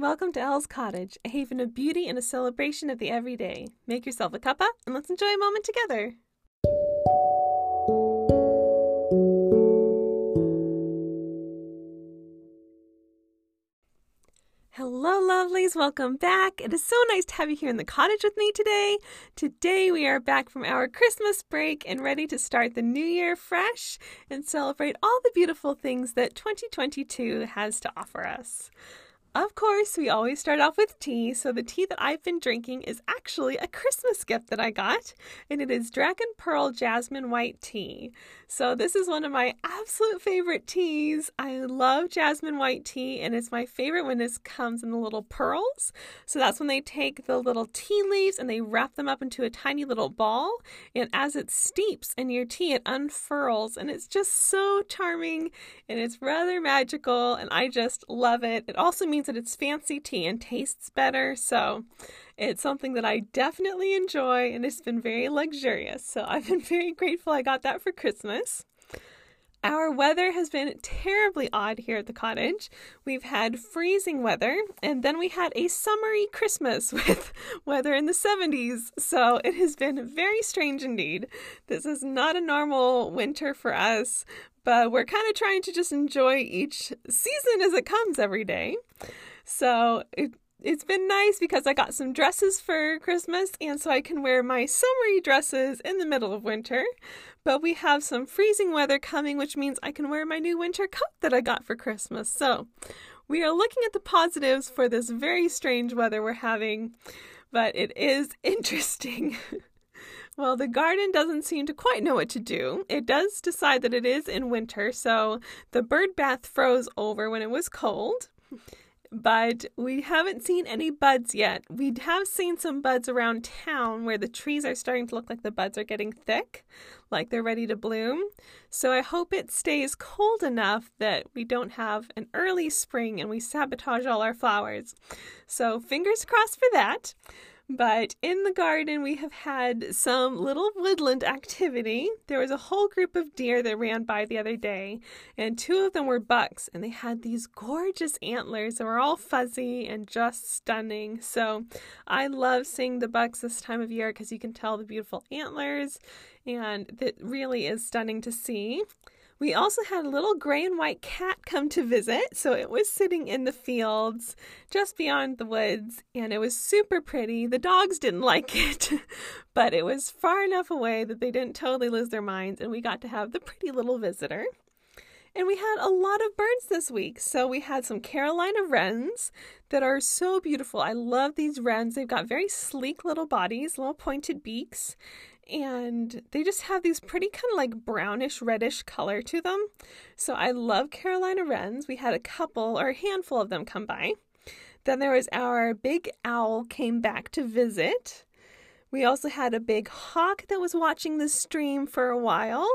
Welcome to Elle's Cottage, a haven of beauty and a celebration of the everyday. Make yourself a cuppa and let's enjoy a moment together. Hello, lovelies. Welcome back. It is so nice to have you here in the cottage with me today. Today, we are back from our Christmas break and ready to start the new year fresh and celebrate all the beautiful things that 2022 has to offer us. Of course, we always start off with tea, so the tea that I've been drinking is actually a Christmas gift that I got, and it is Dragon Pearl Jasmine White Tea. So, this is one of my absolute favorite teas. I love jasmine white tea, and it's my favorite when this comes in the little pearls. So, that's when they take the little tea leaves and they wrap them up into a tiny little ball, and as it steeps in your tea, it unfurls, and it's just so charming and it's rather magical, and I just love it. It also means that it's fancy tea and tastes better. So it's something that I definitely enjoy and it's been very luxurious. So I've been very grateful I got that for Christmas. Our weather has been terribly odd here at the cottage. We've had freezing weather, and then we had a summery Christmas with weather in the 70s. So it has been very strange indeed. This is not a normal winter for us, but we're kind of trying to just enjoy each season as it comes every day. So it, it's been nice because I got some dresses for Christmas, and so I can wear my summery dresses in the middle of winter. But we have some freezing weather coming, which means I can wear my new winter coat that I got for Christmas. So we are looking at the positives for this very strange weather we're having, but it is interesting. Well, the garden doesn't seem to quite know what to do. It does decide that it is in winter, so the bird bath froze over when it was cold. But we haven't seen any buds yet. We have seen some buds around town where the trees are starting to look like the buds are getting thick, like they're ready to bloom. So I hope it stays cold enough that we don't have an early spring and we sabotage all our flowers. So fingers crossed for that. But in the garden, we have had some little woodland activity. There was a whole group of deer that ran by the other day, and two of them were bucks, and they had these gorgeous antlers that were all fuzzy and just stunning. So I love seeing the bucks this time of year because you can tell the beautiful antlers, and it really is stunning to see. We also had a little gray and white cat come to visit. So it was sitting in the fields just beyond the woods and it was super pretty. The dogs didn't like it, but it was far enough away that they didn't totally lose their minds and we got to have the pretty little visitor. And we had a lot of birds this week. So we had some Carolina wrens that are so beautiful. I love these wrens. They've got very sleek little bodies, little pointed beaks, and they just have these pretty kind of like brownish reddish color to them. So I love Carolina wrens. We had a couple or a handful of them come by. Then there was our big owl came back to visit. We also had a big hawk that was watching the stream for a while.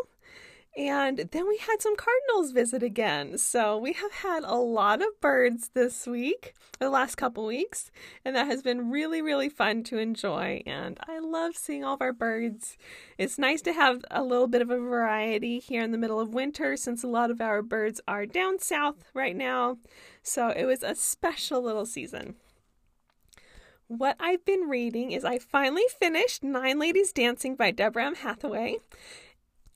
And then we had some cardinals visit again. So we have had a lot of birds this week, the last couple weeks, and that has been really, really fun to enjoy. And I love seeing all of our birds. It's nice to have a little bit of a variety here in the middle of winter since a lot of our birds are down south right now. So it was a special little season. What I've been reading is I finally finished Nine Ladies Dancing by Deborah M. Hathaway.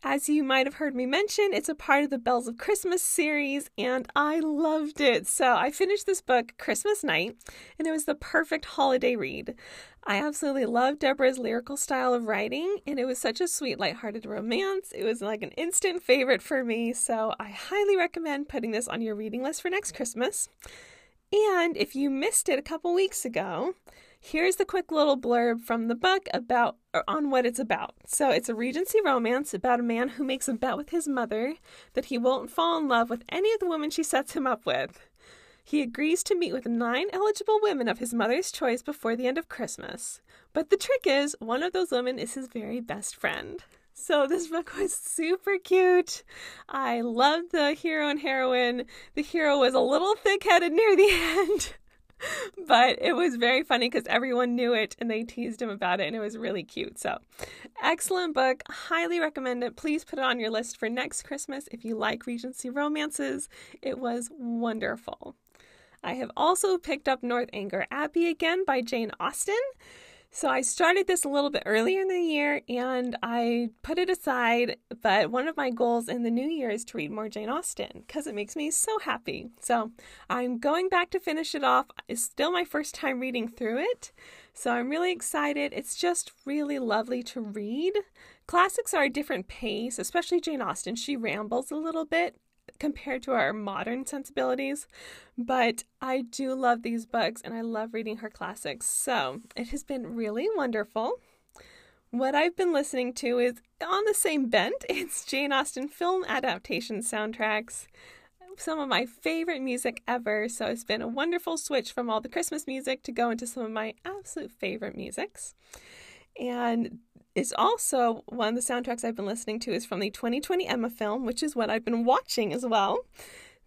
As you might have heard me mention, it's a part of the Bells of Christmas series, and I loved it. So I finished this book Christmas night, and it was the perfect holiday read. I absolutely love Deborah's lyrical style of writing, and it was such a sweet, lighthearted romance. It was like an instant favorite for me, so I highly recommend putting this on your reading list for next Christmas. And if you missed it a couple weeks ago, Here's the quick little blurb from the book about on what it's about. So it's a Regency romance about a man who makes a bet with his mother that he won't fall in love with any of the women she sets him up with. He agrees to meet with nine eligible women of his mother's choice before the end of Christmas. But the trick is, one of those women is his very best friend. So this book was super cute. I loved the hero and heroine. The hero was a little thick-headed near the end. But it was very funny because everyone knew it and they teased him about it and it was really cute. So, excellent book. Highly recommend it. Please put it on your list for next Christmas if you like Regency romances. It was wonderful. I have also picked up Northanger Abbey again by Jane Austen. So I started this a little bit earlier in the year and I put it aside. But one of my goals in the new year is to read more Jane Austen because it makes me so happy. So I'm going back to finish it off. It's still my first time reading through it. So I'm really excited. It's just really lovely to read. Classics are a different pace, especially Jane Austen. She rambles a little bit compared to our modern sensibilities, but I do love these books and I love reading her classics. So it has been really wonderful. What I've been listening to is on the same bent. It's Jane Austen film adaptation soundtracks. Some of my favorite music ever. So it's been a wonderful switch from all the Christmas music to go into some of my absolute favorite musics. And is also one of the soundtracks I've been listening to is from the 2020 Emma film, which is what I've been watching as well.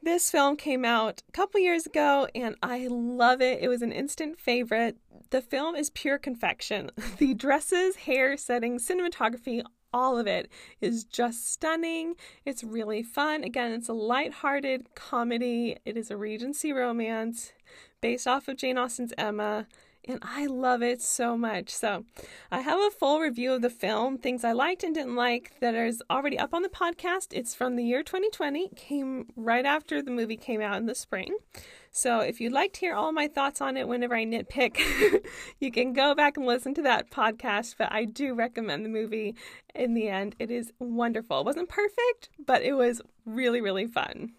This film came out a couple years ago and I love it. It was an instant favorite. The film is pure confection. The dresses, hair, setting, cinematography, all of it is just stunning. It's really fun. Again, it's a light-hearted comedy. It is a Regency romance based off of Jane Austen's Emma and I love it so much. So, I have a full review of the film, things I liked and didn't like, that is already up on the podcast. It's from the year 2020, came right after the movie came out in the spring. So, if you'd like to hear all my thoughts on it whenever I nitpick, you can go back and listen to that podcast. But I do recommend the movie in the end. It is wonderful. It wasn't perfect, but it was really, really fun.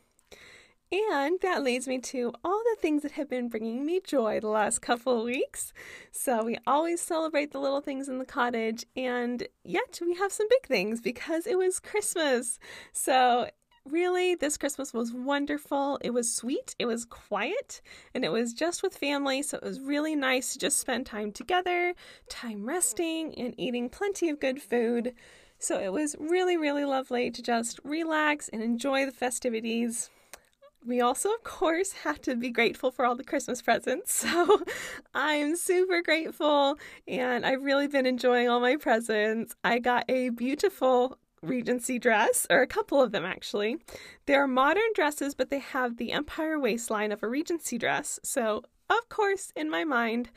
And that leads me to all the things that have been bringing me joy the last couple of weeks. So, we always celebrate the little things in the cottage, and yet we have some big things because it was Christmas. So, really, this Christmas was wonderful. It was sweet, it was quiet, and it was just with family. So, it was really nice to just spend time together, time resting, and eating plenty of good food. So, it was really, really lovely to just relax and enjoy the festivities we also, of course, have to be grateful for all the Christmas presents. So I'm super grateful and I've really been enjoying all my presents. I got a beautiful Regency dress, or a couple of them actually. They're modern dresses, but they have the empire waistline of a Regency dress. So, of course, in my mind,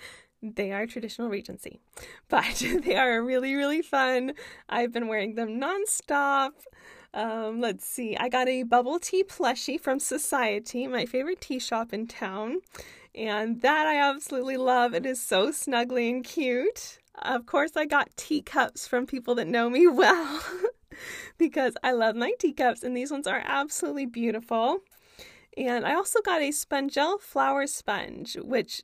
they are traditional Regency, but they are really, really fun. I've been wearing them nonstop. Um, let's see. I got a bubble tea plushie from Society, my favorite tea shop in town. And that I absolutely love. It is so snuggly and cute. Of course, I got teacups from people that know me well because I love my teacups, and these ones are absolutely beautiful. And I also got a Spongelle flower sponge, which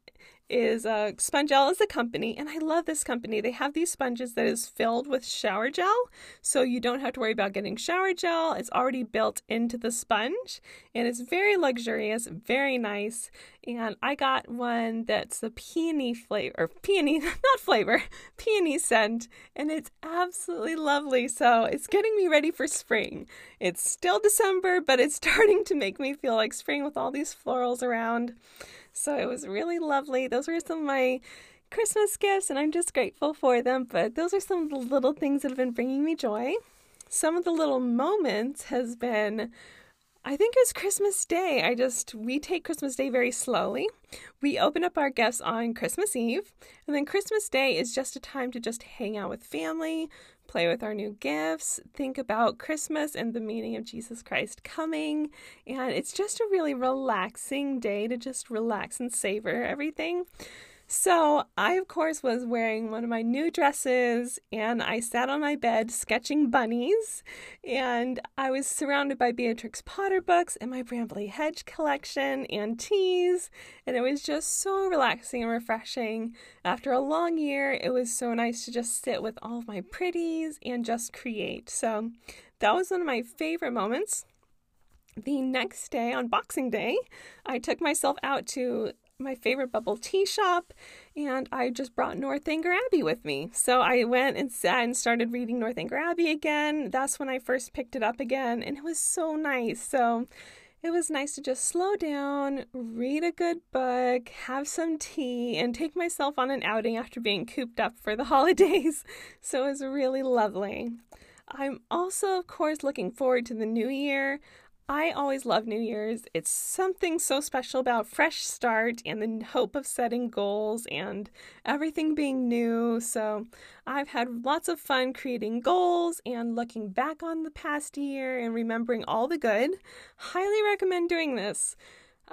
is uh, Spongelle is a company, and I love this company. They have these sponges that is filled with shower gel, so you don't have to worry about getting shower gel. It's already built into the sponge, and it's very luxurious, very nice. And I got one that's the peony flavor, or peony, not flavor, peony scent, and it's absolutely lovely. So it's getting me ready for spring. It's still December, but it's starting to make me feel like spring with all these florals around. So it was really lovely. Those were some of my Christmas gifts, and I'm just grateful for them. But those are some of the little things that have been bringing me joy. Some of the little moments has been I think it was Christmas Day. I just, we take Christmas Day very slowly. We open up our gifts on Christmas Eve, and then Christmas Day is just a time to just hang out with family, play with our new gifts, think about Christmas and the meaning of Jesus Christ coming. And it's just a really relaxing day to just relax and savor everything. So, I, of course, was wearing one of my new dresses and I sat on my bed sketching bunnies. And I was surrounded by Beatrix Potter books and my Brambly Hedge collection and teas. And it was just so relaxing and refreshing. After a long year, it was so nice to just sit with all of my pretties and just create. So, that was one of my favorite moments the next day on Boxing Day, I took myself out to my favorite bubble tea shop, and I just brought Northanger Abbey with me. So I went and sat and started reading Northanger Abbey again. That's when I first picked it up again, and it was so nice. So it was nice to just slow down, read a good book, have some tea, and take myself on an outing after being cooped up for the holidays. So it was really lovely. I'm also, of course, looking forward to the new year. I always love New Year's. It's something so special about fresh start and the hope of setting goals and everything being new. So, I've had lots of fun creating goals and looking back on the past year and remembering all the good. Highly recommend doing this.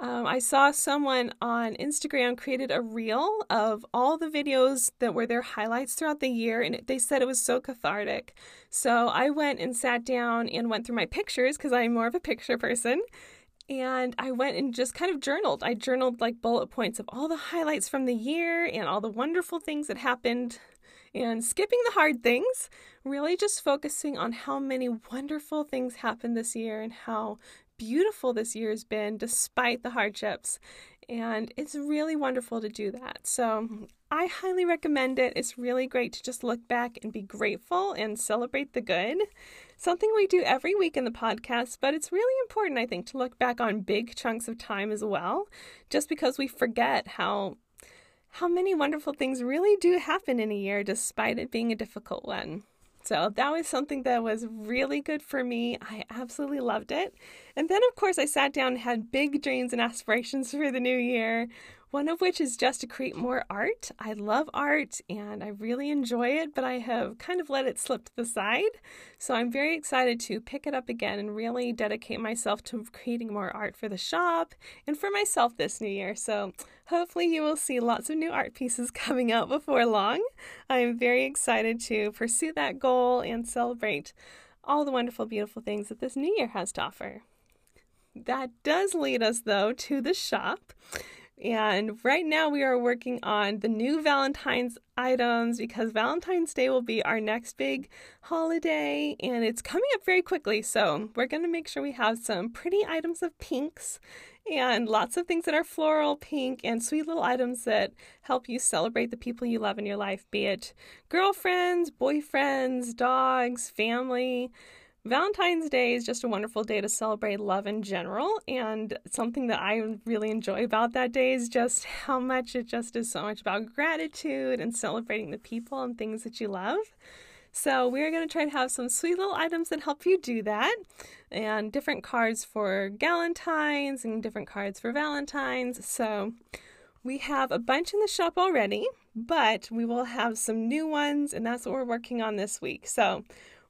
Um, I saw someone on Instagram created a reel of all the videos that were their highlights throughout the year, and they said it was so cathartic. So I went and sat down and went through my pictures because I'm more of a picture person. And I went and just kind of journaled. I journaled like bullet points of all the highlights from the year and all the wonderful things that happened and skipping the hard things, really just focusing on how many wonderful things happened this year and how beautiful this year has been despite the hardships. And it's really wonderful to do that. So I highly recommend it. It's really great to just look back and be grateful and celebrate the good. Something we do every week in the podcast, but it's really important, I think, to look back on big chunks of time as well, just because we forget how how many wonderful things really do happen in a year despite it being a difficult one. So that was something that was really good for me. I absolutely loved it. And then, of course, I sat down and had big dreams and aspirations for the new year one of which is just to create more art. I love art and I really enjoy it, but I have kind of let it slip to the side. So I'm very excited to pick it up again and really dedicate myself to creating more art for the shop and for myself this new year. So hopefully you will see lots of new art pieces coming out before long. I am very excited to pursue that goal and celebrate all the wonderful, beautiful things that this new year has to offer. That does lead us, though, to the shop. And right now we are working on the new Valentine's items because Valentine's Day will be our next big holiday and it's coming up very quickly. So we're going to make sure we have some pretty items of pinks and lots of things that are floral, pink, and sweet little items that help you celebrate the people you love in your life, be it girlfriends, boyfriends, dogs, family. Valentine's Day is just a wonderful day to celebrate love in general, and something that I really enjoy about that day is just how much it just is so much about gratitude and celebrating the people and things that you love. So, we're going to try to have some sweet little items that help you do that, and different cards for Galentine's and different cards for Valentine's. So, we have a bunch in the shop already, but we will have some new ones, and that's what we're working on this week. So,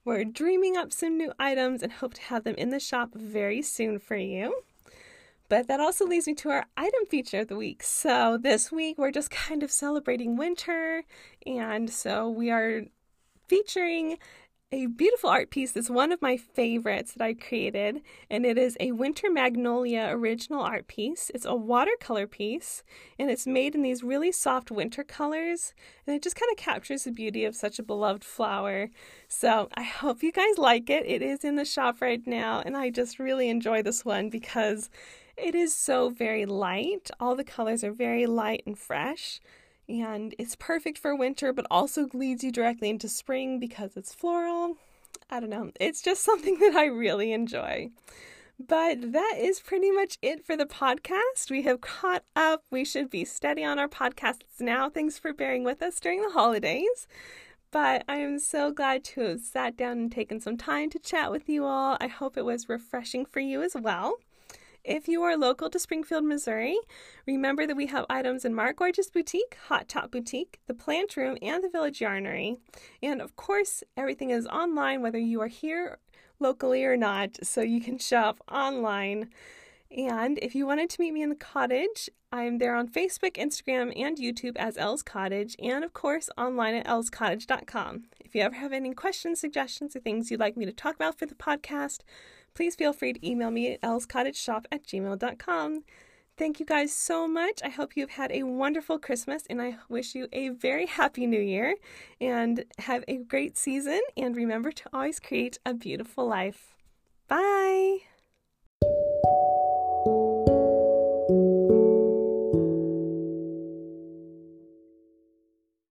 we're dreaming up some new items and hope to have them in the shop very soon for you. But that also leads me to our item feature of the week. So this week we're just kind of celebrating winter, and so we are featuring a beautiful art piece that's one of my favorites that I created, and it is a Winter Magnolia original art piece. It's a watercolor piece, and it's made in these really soft winter colors, and it just kind of captures the beauty of such a beloved flower. So I hope you guys like it. It is in the shop right now, and I just really enjoy this one because it is so very light. All the colors are very light and fresh and it's perfect for winter but also leads you directly into spring because it's floral. I don't know. It's just something that I really enjoy. But that is pretty much it for the podcast. We have caught up. We should be steady on our podcasts now. Thanks for bearing with us during the holidays. But I am so glad to have sat down and taken some time to chat with you all. I hope it was refreshing for you as well. If you are local to Springfield, Missouri, remember that we have items in Mark Gorgeous Boutique, Hot Top Boutique, the Plant Room, and the Village Yarnery. And of course, everything is online, whether you are here locally or not, so you can shop online. And if you wanted to meet me in the cottage, I'm there on Facebook, Instagram, and YouTube as Elle's Cottage, and of course online at ellscottage.com. If you ever have any questions, suggestions, or things you'd like me to talk about for the podcast, please feel free to email me at ellscottageshop at gmail.com. Thank you guys so much. I hope you've had a wonderful Christmas and I wish you a very happy new year and have a great season. And remember to always create a beautiful life. Bye.